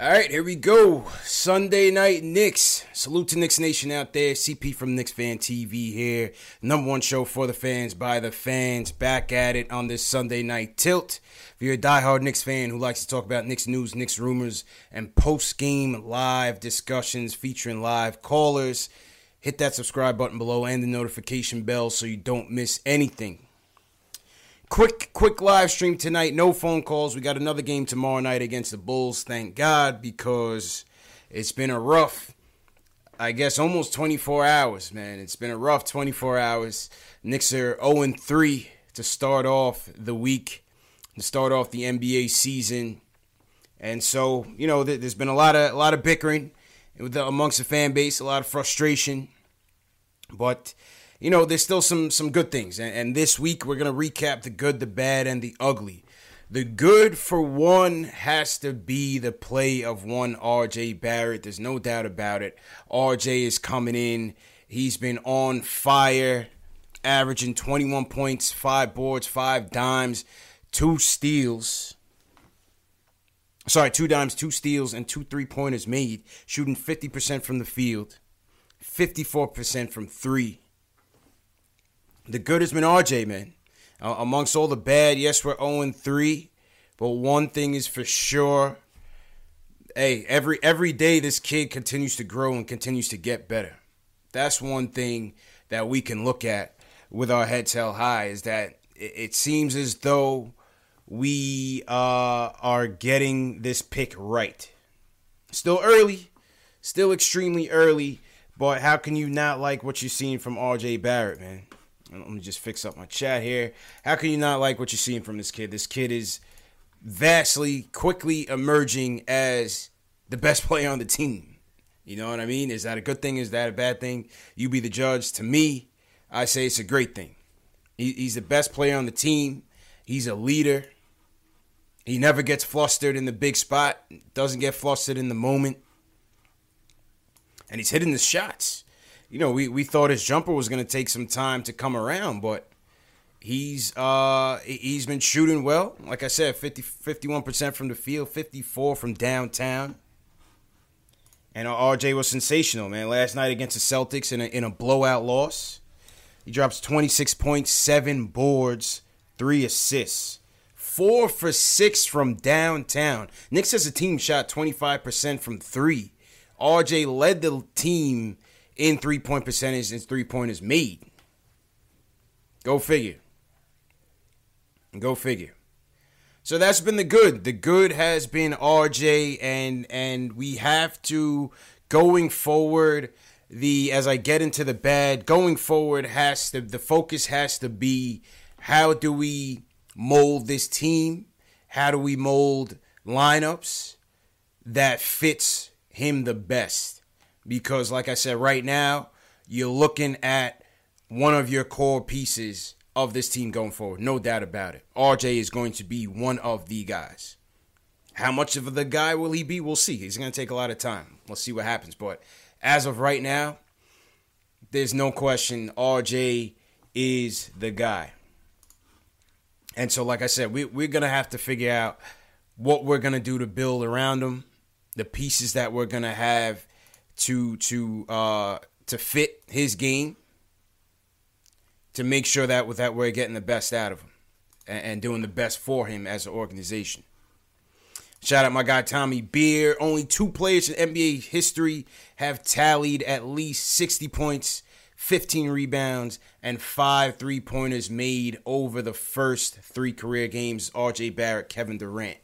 All right, here we go. Sunday night Knicks. Salute to Knicks Nation out there. CP from Knicks Fan TV here. Number one show for the fans by the fans. Back at it on this Sunday night tilt. If you're a diehard Knicks fan who likes to talk about Knicks news, Knicks rumors, and post game live discussions featuring live callers, hit that subscribe button below and the notification bell so you don't miss anything. Quick, quick live stream tonight. No phone calls. We got another game tomorrow night against the Bulls. Thank God, because it's been a rough, I guess, almost 24 hours, man. It's been a rough 24 hours. Knicks are 0 3 to start off the week, to start off the NBA season. And so, you know, there's been a lot of a lot of bickering amongst the fan base, a lot of frustration. But you know, there's still some some good things. And, and this week we're gonna recap the good, the bad, and the ugly. The good for one has to be the play of one RJ Barrett. There's no doubt about it. RJ is coming in. He's been on fire, averaging 21 points, five boards, five dimes, two steals. Sorry, two dimes, two steals, and two three pointers made, shooting 50% from the field, 54% from three. The good been RJ, man. Uh, amongst all the bad, yes, we're 0 3, but one thing is for sure. Hey, every every day this kid continues to grow and continues to get better. That's one thing that we can look at with our heads held high is that it, it seems as though we uh, are getting this pick right. Still early, still extremely early, but how can you not like what you're seeing from RJ Barrett, man? Let me just fix up my chat here. How can you not like what you're seeing from this kid? This kid is vastly, quickly emerging as the best player on the team. You know what I mean? Is that a good thing? Is that a bad thing? You be the judge. To me, I say it's a great thing. He, he's the best player on the team. He's a leader. He never gets flustered in the big spot, doesn't get flustered in the moment. And he's hitting the shots you know, we, we thought his jumper was going to take some time to come around, but he's uh he's been shooting well. Like I said, 50 51% from the field, 54 from downtown. And RJ was sensational, man. Last night against the Celtics in a, in a blowout loss, he drops 26 points, 7 boards, 3 assists. 4 for 6 from downtown. Knicks as a team shot 25% from 3. RJ led the team in three point percentage and three pointers made. Go figure. Go figure. So that's been the good. The good has been RJ and and we have to going forward the as I get into the bad, going forward has to the focus has to be how do we mold this team? How do we mold lineups that fits him the best? Because, like I said, right now you're looking at one of your core pieces of this team going forward. No doubt about it. RJ is going to be one of the guys. How much of the guy will he be? We'll see. He's going to take a lot of time. We'll see what happens. But as of right now, there's no question RJ is the guy. And so, like I said, we, we're going to have to figure out what we're going to do to build around him, the pieces that we're going to have to to uh, to fit his game to make sure that with that we're getting the best out of him and, and doing the best for him as an organization. Shout out my guy Tommy Beer. Only two players in NBA history have tallied at least 60 points, 15 rebounds, and five three pointers made over the first three career games RJ Barrett, Kevin Durant.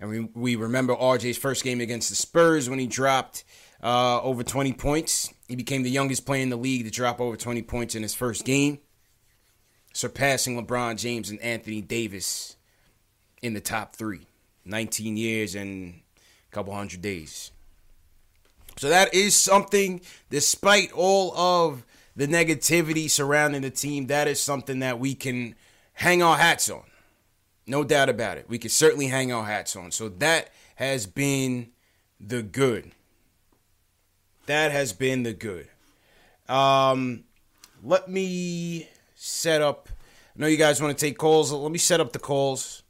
And we, we remember RJ's first game against the Spurs when he dropped uh, over 20 points. He became the youngest player in the league to drop over 20 points in his first game, surpassing LeBron James and Anthony Davis in the top three. 19 years and a couple hundred days. So that is something, despite all of the negativity surrounding the team, that is something that we can hang our hats on. No doubt about it. We can certainly hang our hats on. So that has been the good. That has been the good. Um, let me set up. I know you guys want to take calls. Let me set up the calls,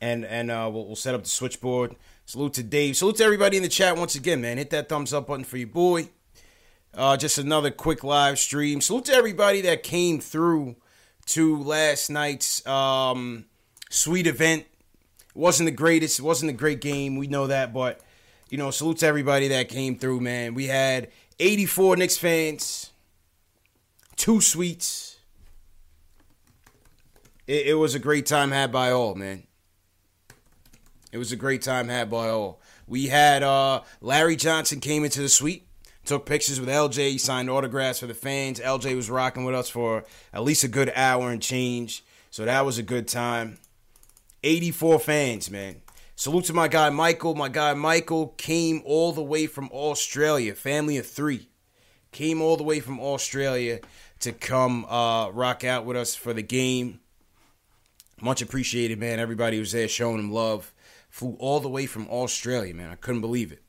and and uh, we'll, we'll set up the switchboard. Salute to Dave. Salute to everybody in the chat once again, man. Hit that thumbs up button for your boy. Uh, just another quick live stream. Salute to everybody that came through to last night's um, suite event. It wasn't the greatest. It wasn't a great game. We know that, but you know, salute to everybody that came through, man. We had 84 Knicks fans, two suites. It, it was a great time had by all, man. It was a great time had by all. We had uh, Larry Johnson came into the suite, took pictures with LJ, he signed autographs for the fans. LJ was rocking with us for at least a good hour and change. So that was a good time. 84 fans, man. Salute to my guy Michael. My guy Michael came all the way from Australia, family of three. Came all the way from Australia to come uh, rock out with us for the game. Much appreciated, man. Everybody was there showing him love. Flew all the way from Australia, man. I couldn't believe it.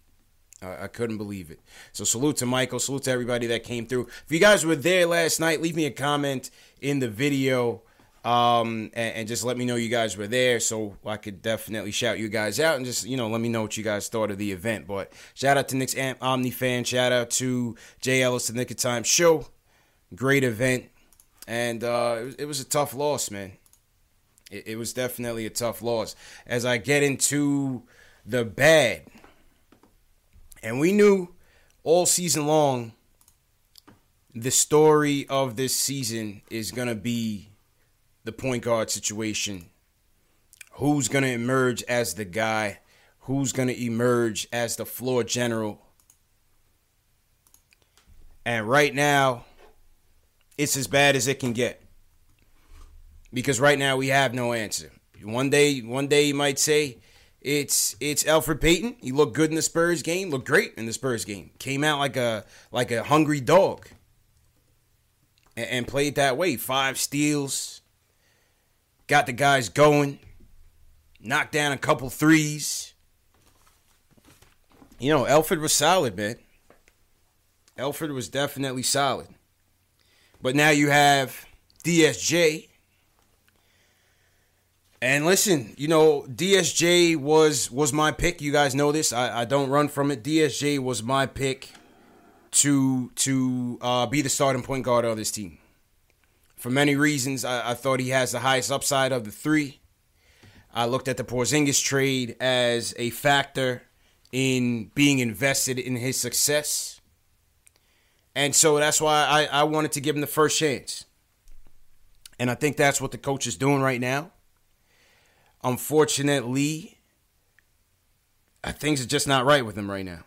I couldn't believe it. So salute to Michael. Salute to everybody that came through. If you guys were there last night, leave me a comment in the video um, and, and, just let me know you guys were there so I could definitely shout you guys out and just, you know, let me know what you guys thought of the event. But shout out to Knicks Omni fan. Shout out to Jay Ellis, the Nick of Time show. Great event. And uh, it, it was a tough loss, man. It, it was definitely a tough loss. As I get into the bad, and we knew all season long the story of this season is going to be the point guard situation. Who's going to emerge as the guy? Who's going to emerge as the floor general? And right now, it's as bad as it can get. Because right now we have no answer. One day, one day you might say it's it's Elfrid Payton. He looked good in the Spurs game. Looked great in the Spurs game. Came out like a like a hungry dog. And, and played that way. Five steals, got the guys going, knocked down a couple threes. You know, Alfred was solid, man. Alfred was definitely solid. But now you have DSJ. And listen, you know, DSJ was was my pick. You guys know this. I, I don't run from it. DSJ was my pick to to uh, be the starting point guard of this team. For many reasons, I, I thought he has the highest upside of the three. I looked at the Porzingis trade as a factor in being invested in his success. And so that's why I, I wanted to give him the first chance. And I think that's what the coach is doing right now. Unfortunately, things are just not right with him right now.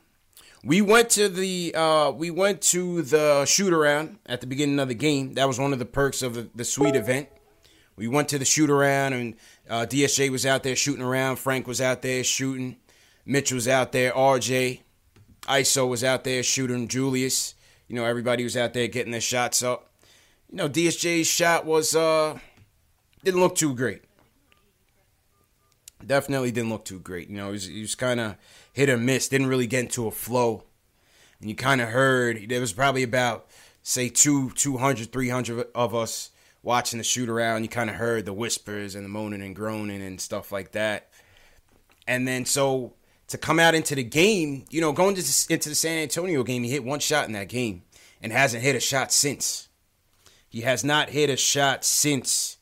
We went to the uh, we went to the shoot around at the beginning of the game. That was one of the perks of the, the suite event. We went to the shoot around, and uh, DSJ was out there shooting around. Frank was out there shooting. Mitch was out there. RJ. ISO was out there shooting Julius. You know, everybody was out there getting their shots up. You know, DSJ's shot was uh didn't look too great. Definitely didn't look too great. You know, he was, was kind of hit or miss. Didn't really get into a flow. And you kind of heard there was probably about say two 200 300 of us watching the shoot around you kind of heard the whispers and the moaning and groaning and stuff like that and then so to come out into the game you know going to, into the san antonio game he hit one shot in that game and hasn't hit a shot since he has not hit a shot since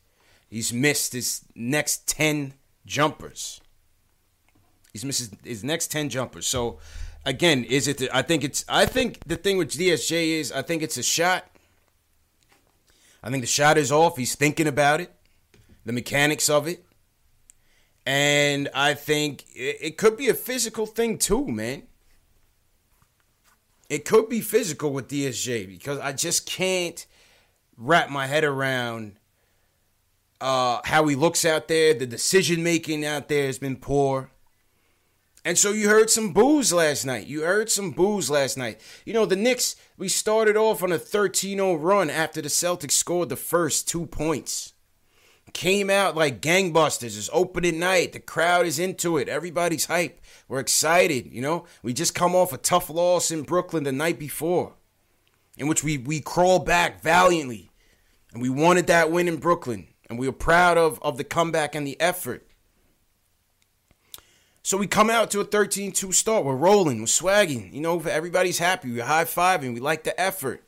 he's missed his next 10 jumpers he's missed his, next 10 jumpers so again, is it? The, I think it's. I think the thing with DSJ is, I think it's a shot. I think the shot is off. He's thinking about it, the mechanics of it, and I think it, it could be a physical thing too, man. It could be physical with DSJ because I just can't wrap my head around uh, how he looks out there. The decision making out there has been poor. And so you heard some boos last night. You heard some boos last night. You know, the Knicks, we started off on a 13 0 run after the Celtics scored the first two points. Came out like gangbusters. It's opening night. The crowd is into it. Everybody's hype. We're excited. You know, we just come off a tough loss in Brooklyn the night before, in which we, we crawled back valiantly. And we wanted that win in Brooklyn. And we were proud of, of the comeback and the effort. So we come out to a 13-2 start. We're rolling, we're swagging. You know, everybody's happy. We're high-fiving. We like the effort.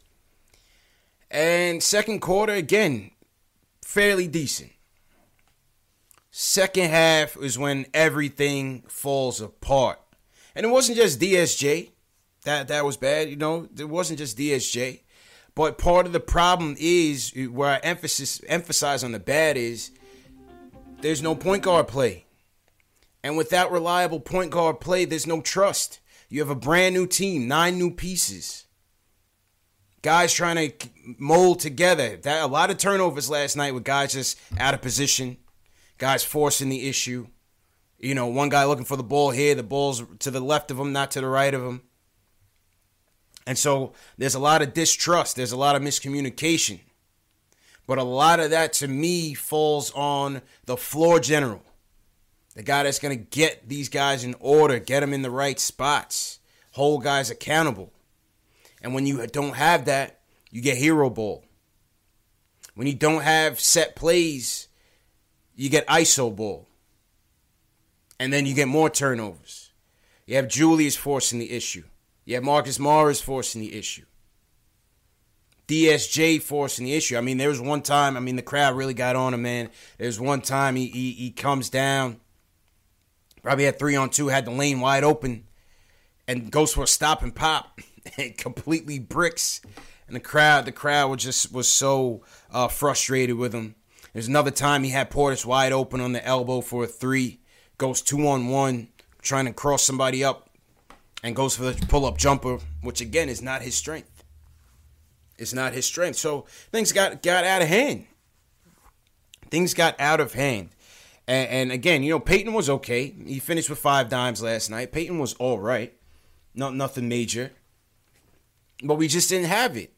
And second quarter, again, fairly decent. Second half is when everything falls apart. And it wasn't just DSJ. That that was bad, you know. It wasn't just DSJ. But part of the problem is where I emphasis emphasize on the bad is there's no point guard play. And without reliable point guard play, there's no trust. You have a brand new team, nine new pieces. Guys trying to mold together. That a lot of turnovers last night with guys just out of position, guys forcing the issue. You know, one guy looking for the ball here, the ball's to the left of him, not to the right of him. And so there's a lot of distrust, there's a lot of miscommunication. But a lot of that to me falls on the floor general the guy that's going to get these guys in order, get them in the right spots, hold guys accountable. And when you don't have that, you get hero ball. When you don't have set plays, you get ISO ball. And then you get more turnovers. You have Julius forcing the issue. Have Marcus Morris forcing the issue. DSJ forcing the issue. I mean, there was one time, I mean, the crowd really got on him, man. There was one time he, he, he comes down Probably had three on two, had the lane wide open, and goes for a stop and pop, and completely bricks. And the crowd, the crowd was just was so uh, frustrated with him. There's another time he had Portis wide open on the elbow for a three, goes two on one, trying to cross somebody up, and goes for the pull up jumper, which again is not his strength. It's not his strength. So things got got out of hand. Things got out of hand. And, and, again, you know, Payton was okay. He finished with five dimes last night. Payton was all right. Not nothing major. But we just didn't have it.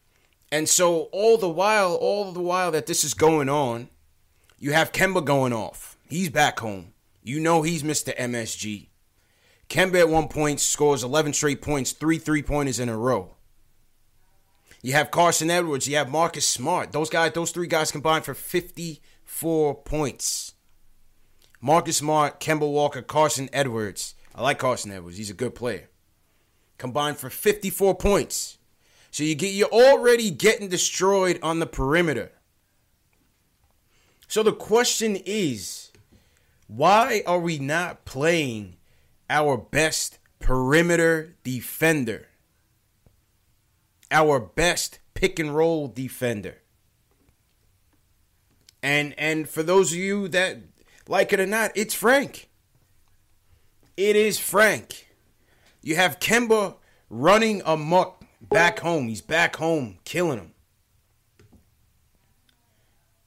And so all the while, all the while that this is going on, you have Kemba going off. He's back home. You know he's Mr. MSG. Kemba at one point scores 11 straight points, three three pointers in a row. You have Carson Edwards. You have Marcus Smart. Those guys, those three guys combined for 54 points. Marcus Smart, Kemba Walker, Carson Edwards. I like Carson Edwards. He's a good player. Combined for 54 points. So you get you're already getting destroyed on the perimeter. So the question is, why are we not playing our best perimeter defender? Our best pick and roll defender. And and for those of you that like it or not, it's Frank. It is Frank. You have Kemba running amok back home. He's back home, killing him.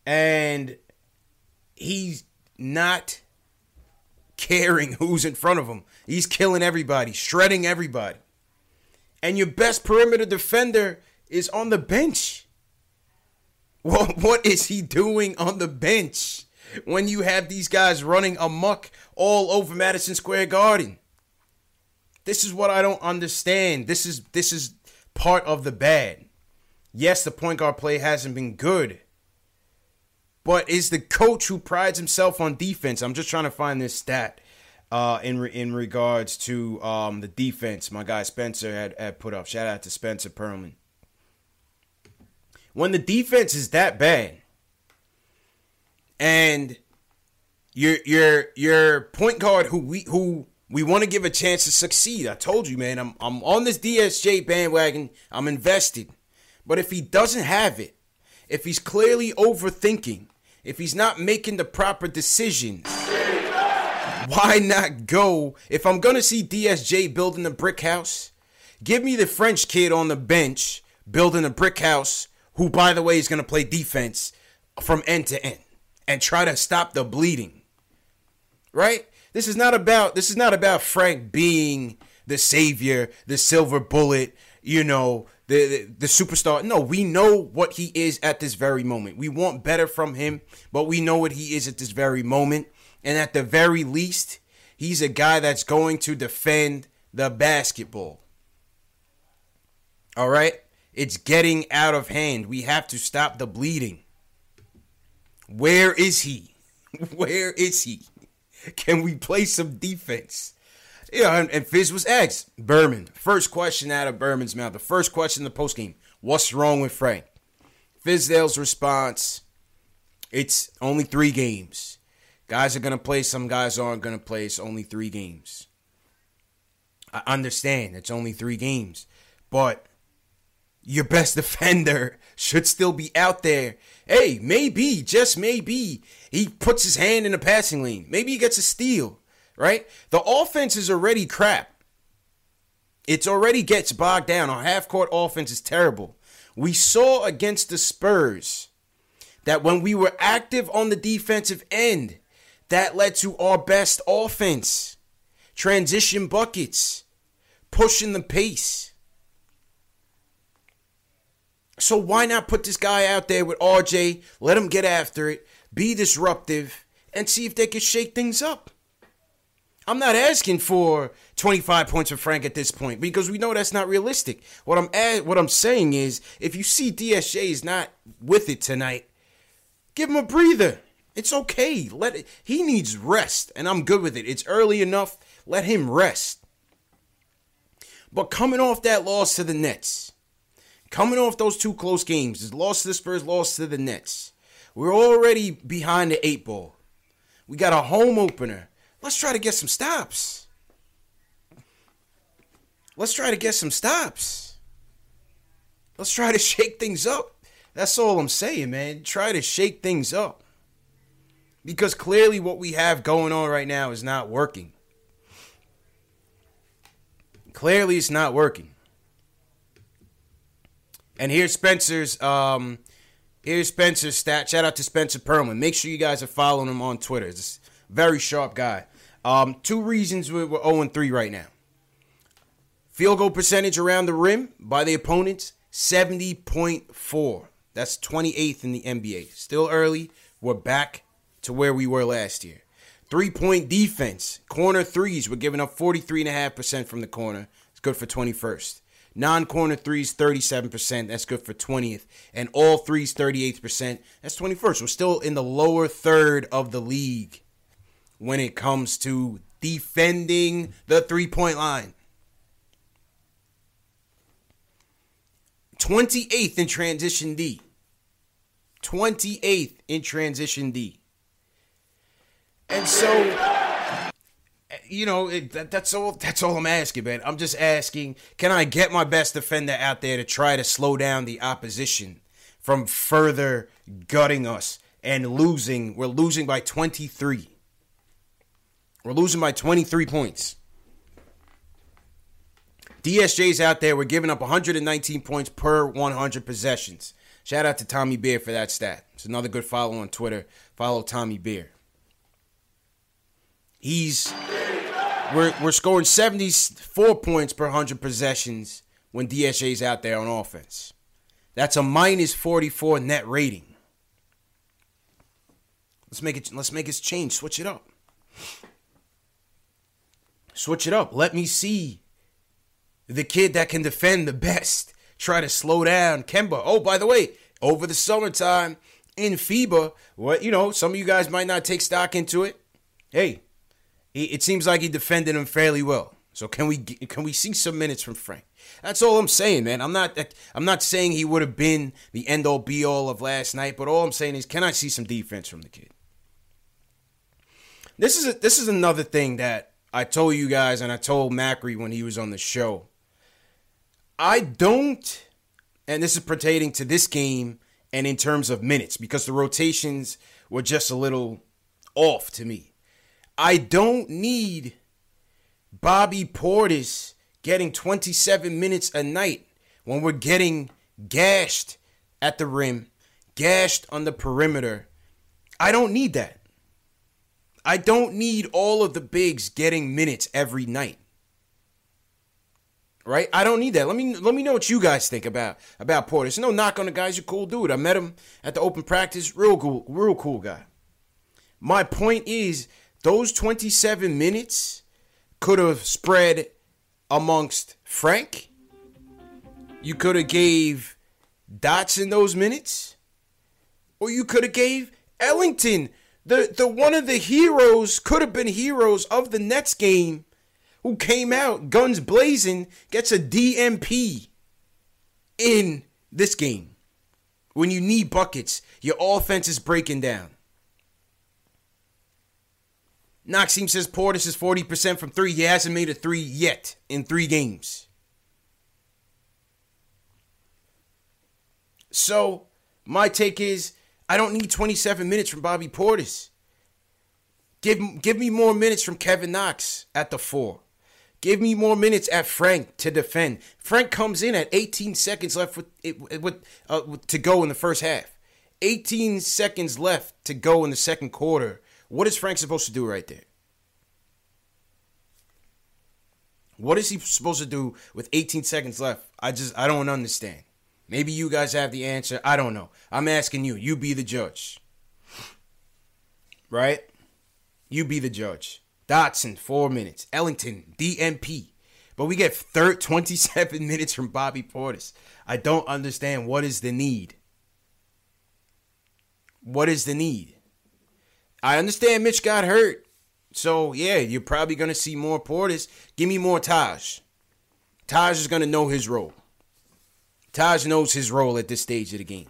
And he's not caring who's in front of him. He's killing everybody, shredding everybody. and your best perimeter defender is on the bench. Well, what is he doing on the bench when you have these guys running amuck all over Madison Square Garden? This is what I don't understand. This is this is part of the bad. Yes, the point guard play hasn't been good. But is the coach who prides himself on defense? I'm just trying to find this stat uh, in re- in regards to um, the defense. My guy Spencer had, had put up. Shout out to Spencer Perlman. When the defense is that bad, and your your your point guard who we who we want to give a chance to succeed. I told you, man. I'm I'm on this DSJ bandwagon. I'm invested. But if he doesn't have it, if he's clearly overthinking, if he's not making the proper decisions, why not go? If I'm going to see DSJ building a brick house, give me the French kid on the bench building a brick house, who, by the way, is going to play defense from end to end and try to stop the bleeding. Right? This is not about this is not about Frank being the savior, the silver bullet, you know, the, the, the superstar. No, we know what he is at this very moment. We want better from him, but we know what he is at this very moment. And at the very least, he's a guy that's going to defend the basketball. All right? It's getting out of hand. We have to stop the bleeding. Where is he? Where is he? Can we play some defense? Yeah, and, and Fizz was asked. Berman, first question out of Berman's mouth. The first question in the postgame. What's wrong with Frank? Fizdale's response, it's only three games. Guys are going to play, some guys aren't going to play. It's only three games. I understand it's only three games, but your best defender should still be out there. Hey, maybe, just maybe, he puts his hand in the passing lane. Maybe he gets a steal, right? The offense is already crap. It's already gets bogged down. Our half court offense is terrible. We saw against the Spurs that when we were active on the defensive end, that led to our best offense. Transition buckets, pushing the pace. So why not put this guy out there with RJ, let him get after it, be disruptive, and see if they can shake things up? I'm not asking for 25 points for Frank at this point because we know that's not realistic. What I'm ad- what I'm saying is if you see DSJ is not with it tonight, give him a breather. It's okay. Let it, he needs rest and I'm good with it. It's early enough. Let him rest. But coming off that loss to the Nets, coming off those two close games, his loss to the Spurs, loss to the Nets. We're already behind the eight ball. We got a home opener. Let's try to get some stops. Let's try to get some stops. Let's try to shake things up. That's all I'm saying, man. Try to shake things up. Because clearly what we have going on right now is not working. Clearly it's not working. And here's Spencer's um here's Spencer's stat. Shout out to Spencer Perlman. Make sure you guys are following him on Twitter. Very sharp guy. Um, two reasons we're, we're 0 3 right now. Field goal percentage around the rim by the opponents, 70.4. That's 28th in the NBA. Still early. We're back to where we were last year. Three point defense. Corner threes. We're giving up 43.5% from the corner. It's good for 21st. Non corner threes, 37%. That's good for 20th. And all threes, 38%. That's 21st. We're still in the lower third of the league when it comes to defending the three point line. 28th in transition D. 28th in transition D. And so you know, it, that, that's all that's all I'm asking, man. I'm just asking, can I get my best defender out there to try to slow down the opposition from further gutting us and losing? We're losing by 23. We're losing by 23 points. DSJ's out there. We're giving up 119 points per 100 possessions. Shout out to Tommy Beer for that stat. It's another good follow on Twitter. Follow Tommy Beer. He's we're we're scoring 74 points per 100 possessions, when DSJ's out there on offense. That's a minus 44 net rating. Let's make it let's make it change. Switch it up. Switch it up. Let me see the kid that can defend the best. Try to slow down Kemba. Oh, by the way, over the summertime in FIBA, what you know, some of you guys might not take stock into it. Hey, it seems like he defended him fairly well. So can we can we see some minutes from Frank? That's all I'm saying, man. I'm not I'm not saying he would have been the end all be all of last night, but all I'm saying is can I see some defense from the kid? This is a, this is another thing that I told you guys and I told Macri when he was on the show. I don't and this is pertaining to this game and in terms of minutes because the rotations were just a little off to me. I don't need Bobby Portis getting 27 minutes a night when we're getting gashed at the rim, gashed on the perimeter. I don't need that. I don't need all of the bigs getting minutes every night. Right? I don't need that. Let me let me know what you guys think about about Portis. No knock on the guy's a cool dude. I met him at the open practice. Real cool, real cool guy. My point is those 27 minutes could have spread amongst Frank. You could have gave Dotson those minutes. Or you could have gave Ellington. The the one of the heroes could have been heroes of the Nets game who came out guns blazing gets a DNP in this game. When you need buckets, your offense is breaking down. Noxiem says Portis is 40% from three. He hasn't made a three yet in three games. So, my take is I don't need 27 minutes from Bobby Portis. Give, give me more minutes from Kevin Knox at the four. Give me more minutes at Frank to defend. Frank comes in at 18 seconds left with, with, uh, to go in the first half. 18 seconds left to go in the second quarter what is Frank supposed to do right there? What is he supposed to do with 18 seconds left? I just I don't understand. Maybe you guys have the answer. I don't know. I'm asking you. You be the judge. Right? You be the judge. Dotson, four minutes. Ellington, DNP. But we get third 27 minutes from Bobby Portis. I don't understand what is the need. What is the need? I understand Mitch got hurt. So, yeah, you're probably going to see more Portis. Give me more Taj. Taj is going to know his role. Taj knows his role at this stage of the game.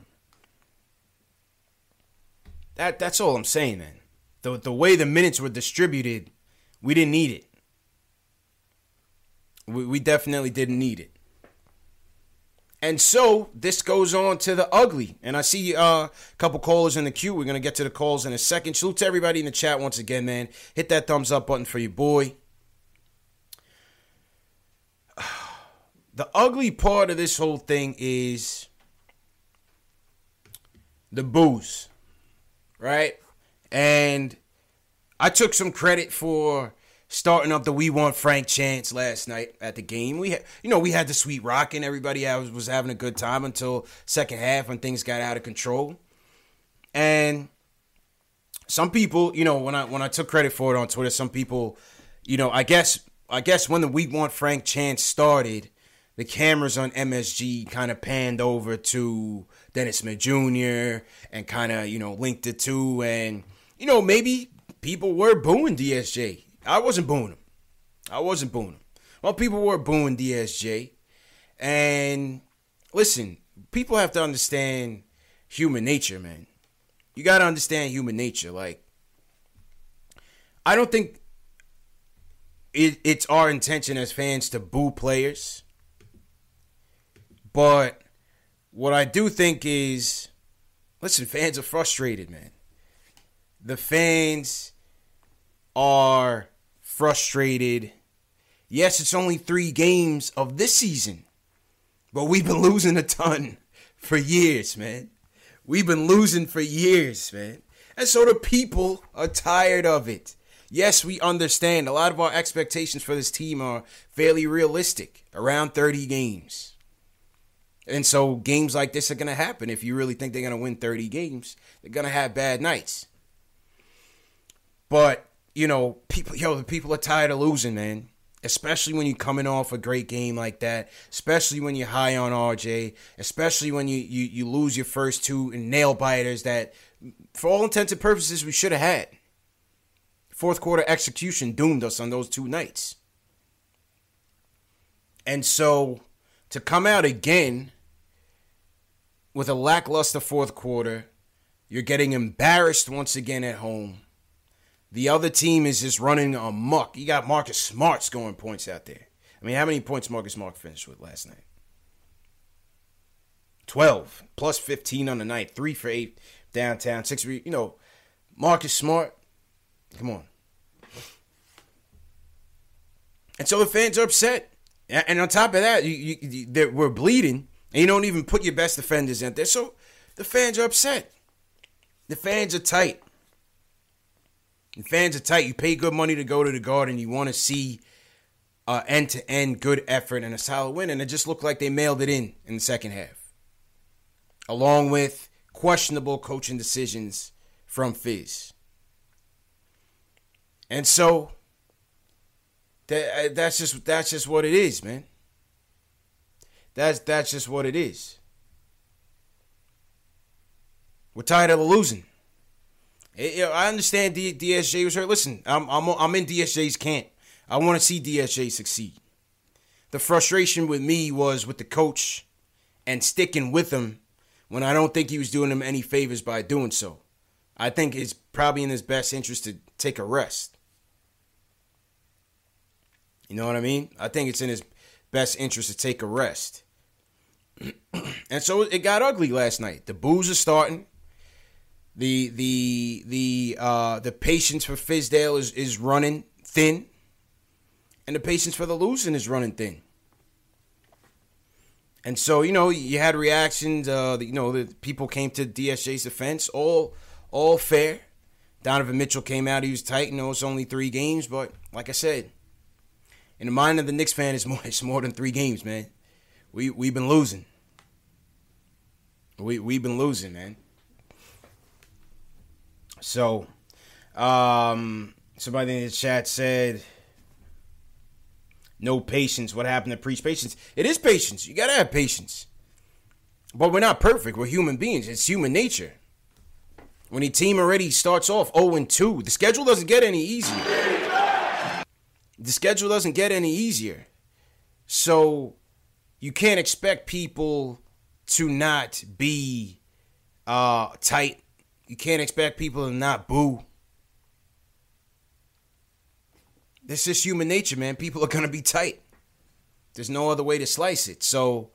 That that's all I'm saying, man. The the way the minutes were distributed, we didn't need it. We, we definitely didn't need it. And so this goes on to the ugly. And I see uh, a couple callers in the queue. We're going to get to the calls in a second. Salute to everybody in the chat once again, man. Hit that thumbs up button for your boy. The ugly part of this whole thing is the boos, right? And I took some credit for starting up the "We Want Frank" chants last night at the game. We had, you know, we had the suite rocking. Everybody was, was having a good time until second half when things got out of control. And some people, you know, when I when I took credit for it on Twitter, some people, you know, I guess I guess when the "We Want Frank" chant started, the cameras on MSG kind of panned over to Dennis Smith Jr. and kind of you know linked the two, and you know maybe people were booing DSJ I wasn't booing him. I wasn't booing him. Well, people were booing DSJ. And listen, people have to understand human nature, man. You got to understand human nature. Like, I don't think it, it's our intention as fans to boo players. But what I do think is, listen, fans are frustrated, man. The fans are frustrated. Yes, it's only three games of this season, but we've been losing a ton for years, man. We've been losing for years, man. And so the people are tired of it. yes, we understand a lot of our expectations for this team are fairly realistic, around 30 games. And so games like this are going to happen. If you really think they're going to win 30 games, they're going to have bad nights. But, you know, people yo, the people are tired of losing, man. Especially when you're coming off a great game like that, especially when you're high on RJ, especially when you, you, you lose your first two nail biters that, for all intents and purposes, we should have had. Fourth quarter execution doomed us on those two nights. And so to come out again with a lackluster fourth quarter, you're getting embarrassed once again at home. The other team is just running amok. You got Marcus Smart scoring points out there. I mean, how many points Marcus Smart finished with last night? 12 plus 15 on the night, 3 for 8 downtown, 6 for, you know, Marcus Smart. Come on. And so the fans are upset. And on top of that, you, you, we're bleeding, and you don't even put your best defenders in there. So the fans are upset. The fans are tight. The fans are tight. You pay good money to go to the Garden. You want to see uh, end-to-end good effort and a solid win, and it just looked like they mailed it in in the second half, along with questionable coaching decisions from Fizz. And so that uh, that's just that's just what it is, man. That's that's just what it is. We're tired of losing. It, you know, I understand D, DSJ was hurt. Listen, I'm I'm I'm in DSJ's camp. I want to see DSJ succeed. The frustration with me was with the coach and sticking with him when I don't think he was doing him any favors by doing so. I think it's probably in his best interest to take a rest. You know what I mean? I think it's in his best interest to take a rest. and so it got ugly last night. The boos are starting. The the the uh the patience for Fizdale is, is running thin. And the patience for the losing is running thin. And so, you know, you had reactions, uh, you know, the people came to DSJ's defense, all all fair. Donovan Mitchell came out, he was tight, you know, it's only three games, but like I said, in the mind of the Knicks fan, it's more it's more than three games, man. We we've been losing. We we've been losing, man. So, um, somebody in the chat said, "No patience." What happened to preach patience? It is patience. You gotta have patience. But we're not perfect. We're human beings. It's human nature. When a team already starts off 0 2, the schedule doesn't get any easier the schedule doesn't get any easier. So you can't expect people to not be uh, tight. You can't expect people to not boo. This is human nature, man. People are going to be tight. There's no other way to slice it. So,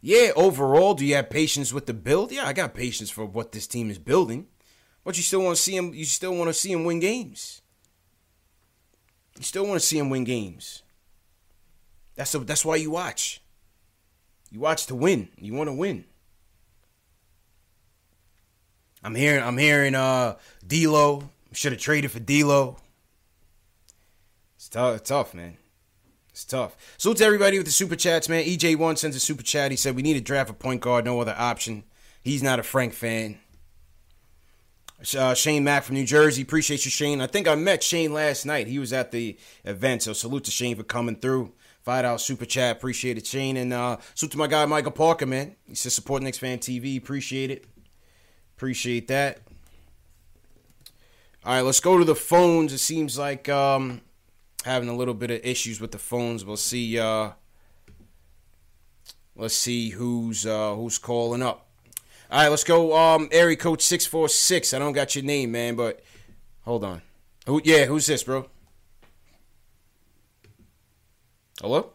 yeah, overall, do you have patience with the build? Yeah, I got patience for what this team is building. But you still want to see him you still want to see him win games. You still want to see him win games. That's a, that's why you watch. You watch to win. You want to win. I'm hearing I'm hearing uh D'Lo should have traded for D'Lo. It's tough, it's tough, man. It's tough. So to everybody with the super chats, man. EJ1 sends a super chat. He said we need to draft a point guard, no other option. He's not a Frank fan. Uh, Shane Mack from New Jersey. Appreciate you, Shane. I think I met Shane last night. He was at the event, so salute to Shane for coming through. Five out super chat. Appreciate it, Shane. And uh, salute to my guy, Michael Parker, man. He says support Knicks Fan TV. Appreciate it. Appreciate that. All right, let's go to the phones. It seems like um, having a little bit of issues with the phones. We'll see. Uh, let's see who's uh, who's calling up. All right, let's go. Um, area code six four six. I don't got your name, man, but hold on. Who? Yeah, who's this, bro? Hello.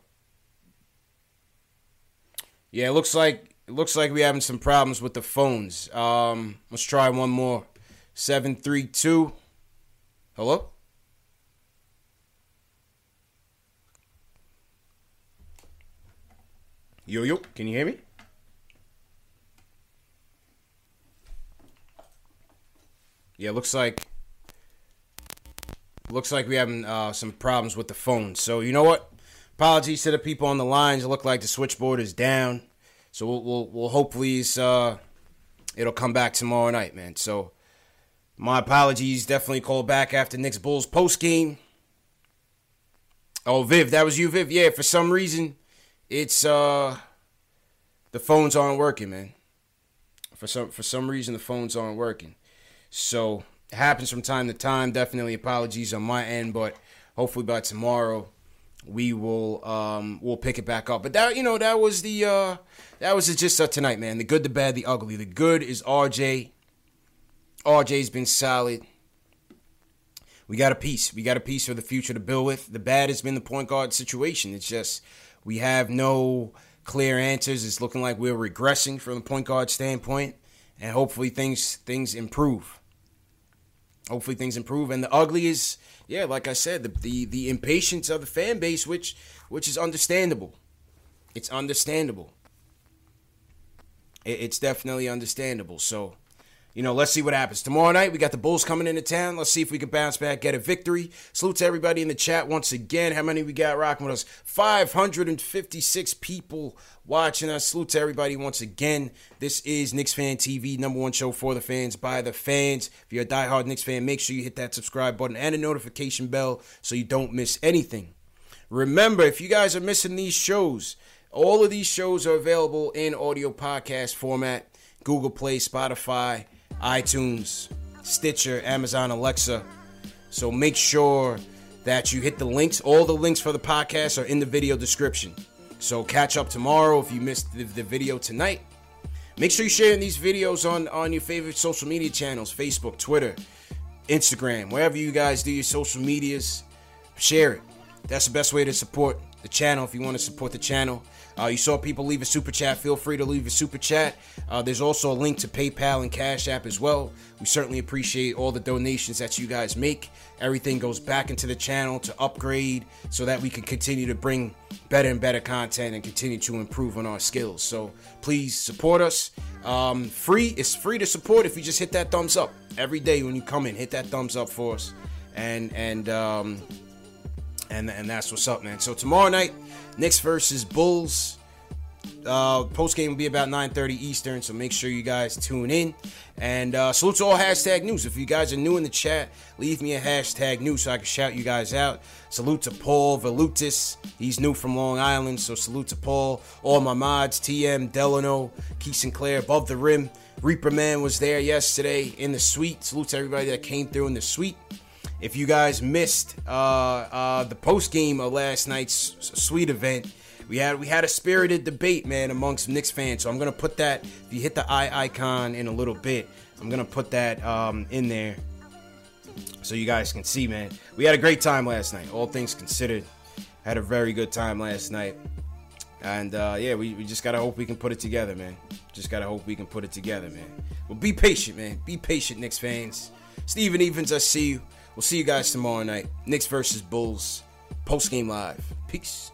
Yeah, it looks like it looks like we're having some problems with the phones. Um, let's try one more. Seven three two. Hello. Yo yo, can you hear me? Yeah, looks like looks like we're having uh, some problems with the phone. So you know what? Apologies to the people on the lines. It looked like the switchboard is down. So we'll we'll, we'll hopefully uh, it'll come back tomorrow night, man. So my apologies. Definitely call back after Knicks Bulls post game. Oh, Viv, that was you, Viv. Yeah, for some reason, it's uh the phones aren't working, man. For some for some reason, the phones aren't working. So it happens from time to time. Definitely apologies on my end, but hopefully by tomorrow we will um we'll pick it back up. But that you know that was the uh that was just uh, tonight, man. The good, the bad, the ugly. The good is RJ. RJ's been solid. We got a piece. We got a piece for the future to build with. The bad has been the point guard situation. It's just we have no clear answers. It's looking like we're regressing from the point guard standpoint, and hopefully things things improve. Hopefully things improve. And the ugly is, yeah, like I said, the the, the impatience of the fan base, which which is understandable. It's understandable. It, it's definitely understandable. So you know, let's see what happens. Tomorrow night, we got the Bulls coming into town. Let's see if we can bounce back, get a victory. Salute to everybody in the chat once again. How many we got rocking with us? 556 people watching us. Salute to everybody once again. This is Knicks Fan TV, number one show for the fans, by the fans. If you're a diehard Knicks fan, make sure you hit that subscribe button and a notification bell so you don't miss anything. Remember, if you guys are missing these shows, all of these shows are available in audio podcast format Google Play, Spotify, iTunes, Stitcher, Amazon Alexa. So make sure that you hit the links. All the links for the podcast are in the video description. So catch up tomorrow if you missed the, the video tonight. Make sure you're sharing these videos on, on your favorite social media channels Facebook, Twitter, Instagram, wherever you guys do your social medias. Share it. That's the best way to support the channel if you want to support the channel. Uh, you saw people leave a super chat. Feel free to leave a super chat. Uh, there's also a link to PayPal and Cash App as well. We certainly appreciate all the donations that you guys make. Everything goes back into the channel to upgrade so that we can continue to bring better and better content and continue to improve on our skills. So please support us. Um, free. It's free to support if you just hit that thumbs up every day when you come in. Hit that thumbs up for us, and and um, and and that's what's up, man. So tomorrow night, Knicks versus Bulls. Uh, post game will be about 9:30 Eastern, so make sure you guys tune in. And uh, salute to all hashtag news. If you guys are new in the chat, leave me a hashtag news so I can shout you guys out. Salute to Paul Valutis. He's new from Long Island, so salute to Paul. All my mods, TM, Delano, Keith Sinclair, above the rim. Reaper Man was there yesterday in the suite. Salute to everybody that came through in the suite. If you guys missed uh, uh, the post game of last night's suite event, we had we had a spirited debate, man, amongst Knicks fans. So I'm gonna put that. If you hit the eye icon in a little bit, I'm gonna put that um, in there so you guys can see, man. We had a great time last night. All things considered, had a very good time last night. And uh, yeah, we, we just gotta hope we can put it together, man. Just gotta hope we can put it together, man. Well, be patient, man. Be patient, Knicks fans. Steven Evans, I see you. We'll see you guys tomorrow night. Knicks versus Bulls. Post game live. Peace.